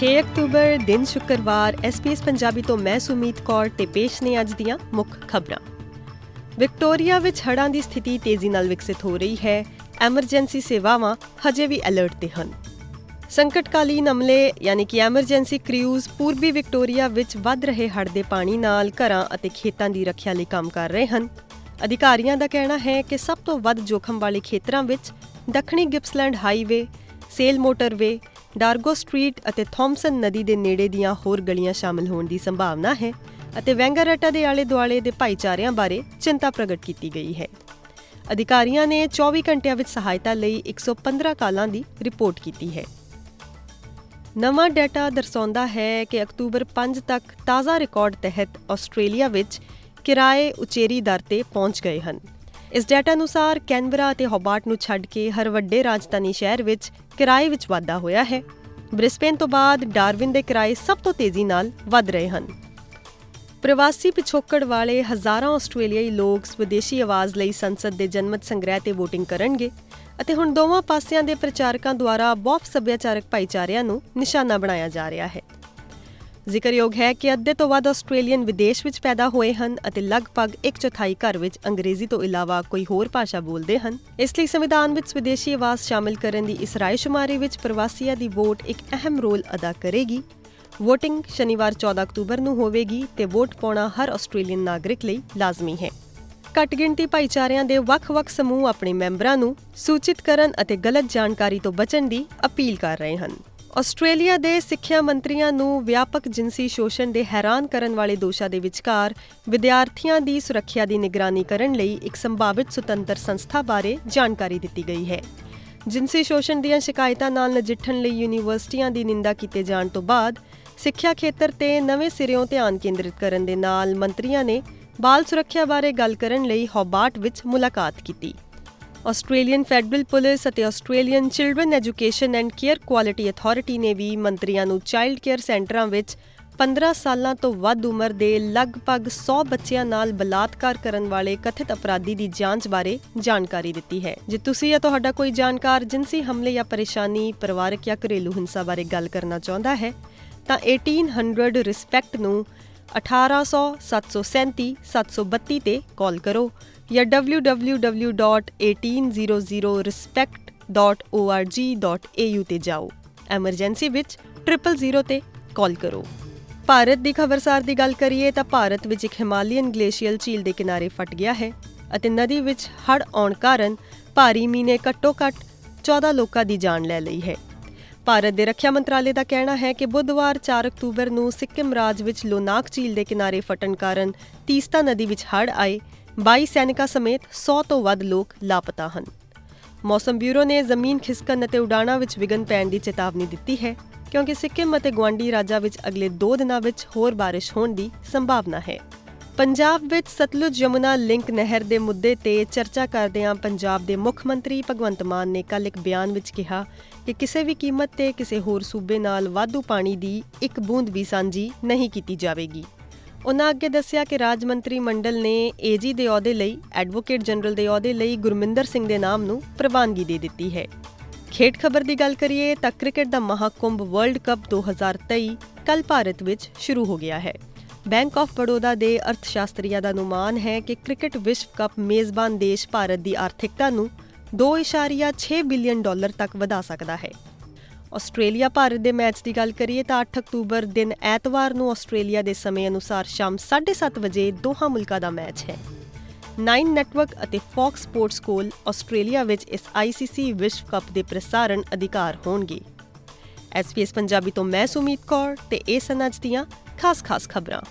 6 October, ਦਿਨ ਸ਼ੁੱਕਰਵਾਰ SPS Punjabi ਤੋਂ ਮੈਂ ਸੁਮੀਤ ਕੌਰ ਤੇ ਪੇਸ਼ ਨੇ ਅੱਜ ਦੀਆਂ ਮੁੱਖ ਖਬਰਾਂ। ਵਿਕਟੋਰੀਆ ਵਿੱਚ ਹੜ੍ਹਾਂ ਦੀ ਸਥਿਤੀ ਤੇਜ਼ੀ ਨਾਲ ਵਿਕਸਿਤ ਹੋ ਰਹੀ ਹੈ। ਐਮਰਜੈਂਸੀ ਸੇਵਾਵਾਂ ਹਜੇ ਵੀ ਅਲਰਟ ਤੇ ਹਨ। ਸੰਕਟਕਾਲੀਨ ਅਮਲੇ ਯਾਨੀ ਕਿ ਐਮਰਜੈਂਸੀ ਕ੍ਰਿਊਜ਼ ਪੂਰਬੀ ਵਿਕਟੋਰੀਆ ਵਿੱਚ ਵੱਧ ਰਹੇ ਹੜ੍ਹ ਦੇ ਪਾਣੀ ਨਾਲ ਘਰਾਂ ਅਤੇ ਖੇਤਾਂ ਦੀ ਰੱਖਿਆ ਲਈ ਕੰਮ ਕਰ ਰਹੇ ਹਨ। ਅਧਿਕਾਰੀਆਂ ਦਾ ਕਹਿਣਾ ਹੈ ਕਿ ਸਭ ਤੋਂ ਵੱਧ ਜੋਖਮ ਵਾਲੇ ਖੇਤਰਾਂ ਵਿੱਚ ਦੱਖਣੀ Gippsland highway, Sale motorway Dargo street ਅਤੇ ਥੌਮਸਨ ਨਦੀ ਦੇ ਨੇੜੇ ਦੀਆਂ ਹੋਰ ਗਲੀਆਂ ਸ਼ਾਮਲ ਹੋਣ ਦੀ ਸੰਭਾਵਨਾ ਹੈ ਅਤੇ ਵੈਂਗਰਟਾ ਦੇ ਆਲੇ-ਦੁਆਲੇ ਦੇ ਭਾਈਚਾਰਿਆਂ ਬਾਰੇ ਚਿੰਤਾ ਪ੍ਰਗਟ ਕੀਤੀ ਗਈ ਹੈ। ਅਧਿਕਾਰੀਆਂ ਨੇ 24 ਘੰਟਿਆਂ ਵਿੱਚ ਸਹਾਇਤਾ ਲਈ 115 ਕਾਲਾਂ ਦੀ ਰਿਪੋਰਟ ਕੀਤੀ ਹੈ। ਨਵਾਂ ਡਾਟਾ ਦਰਸਾਉਂਦਾ ਹੈ ਕਿ ਅਕਤੂਬਰ 5 ਤੱਕ ਤਾਜ਼ਾ ਰਿਕਾਰਡ ਤਹਿਤ ਆਸਟ੍ਰੇਲੀਆ ਵਿੱਚ ਕਿਰਾਏ ਉਚੇਰੀ ਦਰ ਤੇ ਪਹੁੰਚ ਗਏ ਹਨ। ਇਸ ਡਾਟਾ ਅਨੁਸਾਰ ਕੈਨਬਰਾ ਅਤੇ ਹੋਬਾਰਟ ਨੂੰ ਛੱਡ ਕੇ ਹਰ ਵੱਡੇ ਰਾਜਧਾਨੀ ਸ਼ਹਿਰ ਵਿੱਚ ਕਿਰਾਏ ਵਿੱਚ ਵਾਧਾ ਹੋਇਆ ਹੈ। ਬ੍ਰਿਸਬੇਨ ਤੋਂ ਬਾਅਦ ਡਾਰਵਿਨ ਦੇ ਕਿਰਾਏ ਸਭ ਤੋਂ ਤੇਜ਼ੀ ਨਾਲ ਵਧ ਰਹੇ ਹਨ। ਪ੍ਰਵਾਸੀ ਪਿਛੋਕੜ ਵਾਲੇ ਹਜ਼ਾਰਾਂ ਆਸਟ੍ਰੇਲੀਆਈ ਲੋਕ ਸਵਦੇਸ਼ੀ ਆਵਾਜ਼ ਲਈ ਸੰਸਦ ਦੇ ਜਨਮਤ ਸੰਗ੍ਰਹਿ ਤੇ VOTING ਕਰਨਗੇ ਅਤੇ ਹੁਣ ਦੋਵਾਂ ਪਾਸਿਆਂ ਦੇ ਪ੍ਰਚਾਰਕਾਂ ਦੁਆਰਾ ਬਹੁਤ ਸੱਭਿਆਚਾਰਕ ਭਾਈਚਾਰਿਆਂ ਨੂੰ ਨਿਸ਼ਾਨਾ ਬਣਾਇਆ ਜਾ ਰਿਹਾ ਹੈ। ਜ਼ਿਕਰਯੋਗ ਹੈ ਕਿ ਅੱਧੇ ਤੋਂ ਵੱਧ ਆਸਟ੍ਰੇਲੀਅਨ ਵਿਦੇਸ਼ ਵਿੱਚ ਪੈਦਾ ਹੋਏ ਹਨ ਅਤੇ ਲਗਭਗ 1/4 ਘਰ ਵਿੱਚ ਅੰਗਰੇਜ਼ੀ ਤੋਂ ਇਲਾਵਾ ਕੋਈ ਹੋਰ ਭਾਸ਼ਾ ਬੋਲਦੇ ਹਨ। ਇਸ ਲਈ ਸੰਵਿਧਾਨ ਵਿੱਚ ਵਿਦੇਸ਼ੀ ਆਵਾਜ਼ ਸ਼ਾਮਿਲ ਕਰਨ ਦੀ ਇਸ ਰਾਇਸ਼ੁਮਾਰੀ ਵਿੱਚ ਪ੍ਰਵਾਸੀਆਂ ਦੀ ਵੋਟ ਇੱਕ ਅਹਿਮ ਰੋਲ ਅਦਾ ਕਰੇਗੀ। VOTING ਸ਼ਨੀਵਾਰ 14 ਅਕਤੂਬਰ ਨੂੰ ਹੋਵੇਗੀ ਤੇ ਵੋਟ ਪਾਉਣਾ ਹਰ ਆਸਟ੍ਰੇਲੀਅਨ ਨਾਗਰਿਕ ਲਈ ਲਾਜ਼ਮੀ ਹੈ। ਘੱਟ ਗਿਣਤੀ ਭਾਈਚਾਰਿਆਂ ਦੇ ਵੱਖ-ਵੱਖ ਸਮੂਹ ਆਪਣੇ ਮੈਂਬਰਾਂ ਨੂੰ ਸੂਚਿਤ ਕਰਨ ਅਤੇ ਗਲਤ ਜਾਣਕਾਰੀ ਤੋਂ ਬਚਣ ਦੀ ਅਪੀਲ ਕਰ ਰਹੇ ਹਨ। ਆਸਟ੍ਰੇਲੀਆ ਦੇ ਸਿੱਖਿਆ ਮੰਤਰੀਆਂ ਨੂੰ ਵਿਆਪਕ ਜਿੰਸੀ ਸ਼ੋਸ਼ਣ ਦੇ ਹੈਰਾਨ ਕਰਨ ਵਾਲੇ ਦੋਸ਼ਾਂ ਦੇ ਵਿਚਕਾਰ ਵਿਦਿਆਰਥੀਆਂ ਦੀ ਸੁਰੱਖਿਆ ਦੀ ਨਿਗਰਾਨੀ ਕਰਨ ਲਈ ਇੱਕ ਸੰਭਾਵਿਤ ਸੁਤੰਤਰ ਸੰਸਥਾ ਬਾਰੇ ਜਾਣਕਾਰੀ ਦਿੱਤੀ ਗਈ ਹੈ। ਜਿੰਸੀ ਸ਼ੋਸ਼ਣ ਦੀਆਂ ਸ਼ਿਕਾਇਤਾਂ ਨਾਲ ਨਜਿੱਠਣ ਲਈ ਯੂਨੀਵਰਸਿਟੀਆਂ ਦੀ ਨਿੰਦਾ ਕੀਤੇ ਜਾਣ ਤੋਂ ਬਾਅਦ ਸਿੱਖਿਆ ਖੇਤਰ ਤੇ ਨਵੇਂ ਸਿਰਿਓਂ ਧਿਆਨ ਕੇਂਦਰਿਤ ਕਰਨ ਦੇ ਨਾਲ ਮੰਤਰੀਆਂ ਨੇ ਬਾਲ ਸੁਰੱਖਿਆ ਬਾਰੇ ਗੱਲ ਕਰਨ ਲਈ ਹੋਬਾਰਟ ਵਿੱਚ ਮੁਲਾਕਾਤ ਕੀਤੀ। ਆਸਟ੍ਰੇਲੀਅਨ ਫੈਡਰਲ ਪੁਲਿਸ ਅਤੇ Australian children education and care quality authority ਨੇ ਵੀ ਮੰਤਰੀਆਂ ਨੂੰ ਚਾਈਲਡ ਕੇਅਰ ਸੈਂਟਰਾਂ ਵਿੱਚ 15 ਸਾਲਾਂ ਤੋਂ ਵੱਧ ਉਮਰ ਦੇ ਲਗਭਗ 100 ਬੱਚਿਆਂ ਨਾਲ ਬਲਾਤਕਾਰ ਕਰਨ ਵਾਲੇ ਕਥਿਤ ਅਪਰਾਧੀ ਦੀ ਜਾਂਚ ਬਾਰੇ ਜਾਣਕਾਰੀ ਦਿੱਤੀ ਹੈ। ਜੇ ਤੁਸੀਂ ਜਾਂ ਤੁਹਾਡਾ ਕੋਈ ਜਾਣਕਾਰ ਜਿੰਸੀ ਹਮਲੇ ਜਾਂ ਪਰੇਸ਼ਾਨੀ, ਪਰਿਵਾਰਕ ਜਾਂ ਘਰੇਲੂ ਹਿੰਸਾ ਬਾਰੇ ਗੱਲ ਕਰਨਾ ਚਾਹੁੰਦਾ ਹੈ, ਤਾਂ 1800 ਰਿਸਪੈਕਟ ਨੂੰ 1800 737 732 ਤੇ ਕਾਲ ਕਰੋ। ਜਾਂ www.1800respect.org.au ਤੇ ਜਾਓ ਐਮਰਜੈਂਸੀ ਵਿੱਚ 000 ਤੇ ਕਾਲ ਕਰੋ ਭਾਰਤ ਦੀ ਖਬਰਸਾਰ ਦੀ ਗੱਲ ਕਰੀਏ ਤਾਂ ਭਾਰਤ ਵਿੱਚ ਇੱਕ ਹਿਮਾਲੀਅਨ ਗਲੇਸ਼ੀਅਲ ਝੀਲ ਦੇ ਕਿਨਾਰੇ ਫਟ ਗਿਆ ਹੈ ਅਤੇ ਨਦੀ ਵਿੱਚ ਹੜ ਆਉਣ ਕਾਰਨ ਭਾਰੀ ਮੀਂਹ ਨੇ ਘੱਟੋ-ਘੱਟ 14 ਲੋਕਾਂ ਦੀ ਜਾਨ ਲੈ ਲਈ ਹੈ ਭਾਰਤ ਦੇ ਰੱਖਿਆ ਮੰਤਰਾਲੇ ਦਾ ਕਹਿਣਾ ਹੈ ਕਿ ਬੁੱਧਵਾਰ 4 ਅਕਤੂਬਰ ਨੂੰ ਸਿੱਕਿਮ ਰਾਜ ਵਿੱਚ ਲੋਨਾਕ ਝੀਲ ਦੇ ਕਿਨਾਰੇ ਫਟਣ ਕਾਰਨ ਤੀਸਤਾ ਨਦੀ ਵਿੱਚ ਹੜ ਆਏ 22 ਸੈਨਿਕਾਂ ਸਮੇਤ 100 ਤੋਂ ਵੱਧ ਲੋਕ ਲਾਪਤਾ ਹਨ ਮੌਸਮ ਬਿਊਰੋ ਨੇ ਜ਼ਮੀਨ ਖਿਸਕਣ ਅਤੇ ਉਡਾਣਾਂ ਵਿੱਚ ਵਿਗਨ ਪੈਣ ਦੀ ਚੇਤਾਵਨੀ ਦਿੱਤੀ ਹੈ ਕਿਉਂਕਿ ਸਿੱਕਿਮ ਅਤੇ ਗਵਾਂਡੀ ਰਾਜਾਂ ਵਿੱਚ ਅਗਲੇ 2 ਦਿਨਾਂ ਵਿੱਚ ਹੋਰ بارش ਹੋਣ ਦੀ ਸੰਭਾਵਨਾ ਹੈ ਪੰਜਾਬ ਵਿੱਚ ਸਤਲੁਜ ਯਮੁਨਾ ਲਿੰਕ ਨਹਿਰ ਦੇ ਮੁੱਦੇ ਤੇ ਚਰਚਾ ਕਰਦਿਆਂ ਪੰਜਾਬ ਦੇ ਮੁੱਖ ਮੰਤਰੀ ਭਗਵੰਤ ਮਾਨ ਨੇ ਕੱਲ ਇੱਕ ਬਿਆਨ ਵਿੱਚ ਕਿਹਾ ਕਿ ਕਿਸੇ ਵੀ ਕੀਮਤ ਤੇ ਕਿਸੇ ਹੋਰ ਸੂਬੇ ਨਾਲ ਵਾਧੂ ਪਾਣੀ ਦੀ ਇੱਕ ਬੂੰਦ ਵੀ ਸਾਂਝੀ ਨਹੀਂ ਕੀਤੀ ਜਾਵੇਗੀ ਉਹਨਾਂ ਅੱਗੇ ਦੱਸਿਆ ਕਿ ਰਾਜ ਮੰਤਰੀ ਮੰਡਲ ਨੇ ਏਜੀ ਦੇ ਅਹੁਦੇ ਲਈ, ਐਡਵੋਕੇਟ ਜਨਰਲ ਦੇ ਅਹੁਦੇ ਲਈ ਗੁਰਮਿੰਦਰ ਸਿੰਘ ਦੇ ਨਾਮ ਨੂੰ ਪ੍ਰਵਾਨਗੀ ਦੇ ਦਿੱਤੀ ਹੈ। ਖੇਡ ਖਬਰ ਦੀ ਗੱਲ ਕਰੀਏ ਤਾਂ ਕ੍ਰਿਕਟ ਦਾ ਮਹਾਕੁੰਭ ਵਰਲਡ ਕੱਪ 2023 ਕੱਲ ਭਾਰਤ ਵਿੱਚ ਸ਼ੁਰੂ ਹੋ ਗਿਆ ਹੈ। ਬੈਂਕ ਆਫ ਬੜੌਦਾ ਦੇ ਅਰਥਸ਼ਾਸਤਰੀਆ ਦਾ ਅਨੁਮਾਨ ਹੈ ਕਿ ਕ੍ਰਿਕਟ ਵਿਸ਼ਵ ਕੱਪ ਮੇਜ਼ਬਾਨ ਦੇਸ਼ ਭਾਰਤ ਦੀ ਆਰਥਿਕਤਾ ਨੂੰ 2.6 ਬਿਲੀਅਨ ਡਾਲਰ ਤੱਕ ਵਧਾ ਸਕਦਾ ਹੈ। ਆਸਟ੍ਰੇਲੀਆ ਭਾਰਤ ਦੇ ਮੈਚ ਦੀ ਗੱਲ ਕਰੀਏ ਤਾਂ 8 ਅਕਤੂਬਰ ਦਿਨ ਐਤਵਾਰ ਨੂੰ ਆਸਟ੍ਰੇਲੀਆ ਦੇ ਸਮੇਂ ਅਨੁਸਾਰ ਸ਼ਾਮ 7:30 ਵਜੇ ਦੋਹਾਂ ਮੁਲਕਾਂ ਦਾ ਮੈਚ ਹੈ। 9 ਨੈਟਵਰਕ ਅਤੇ ਫੌਕਸ ਸਪੋਰਟਸ ਕੋਲ ਆਸਟ੍ਰੇਲੀਆ ਵਿੱਚ ਇਸ ICC ਵਿਸ਼ਵ ਕੱਪ ਦੇ ਪ੍ਰਸਾਰਣ ਅਧਿਕਾਰ ਹੋਣਗੇ। ਐਸਪੀਐਸ ਪੰਜਾਬੀ ਤੋਂ ਮੈਂ ਸੁਮੀਤ ਕੌਰ ਤੇ ਇਹ ਸਨ ਅੱਜ ਦੀਆਂ ਖਾਸ-ਖਾਸ ਖਬਰਾਂ।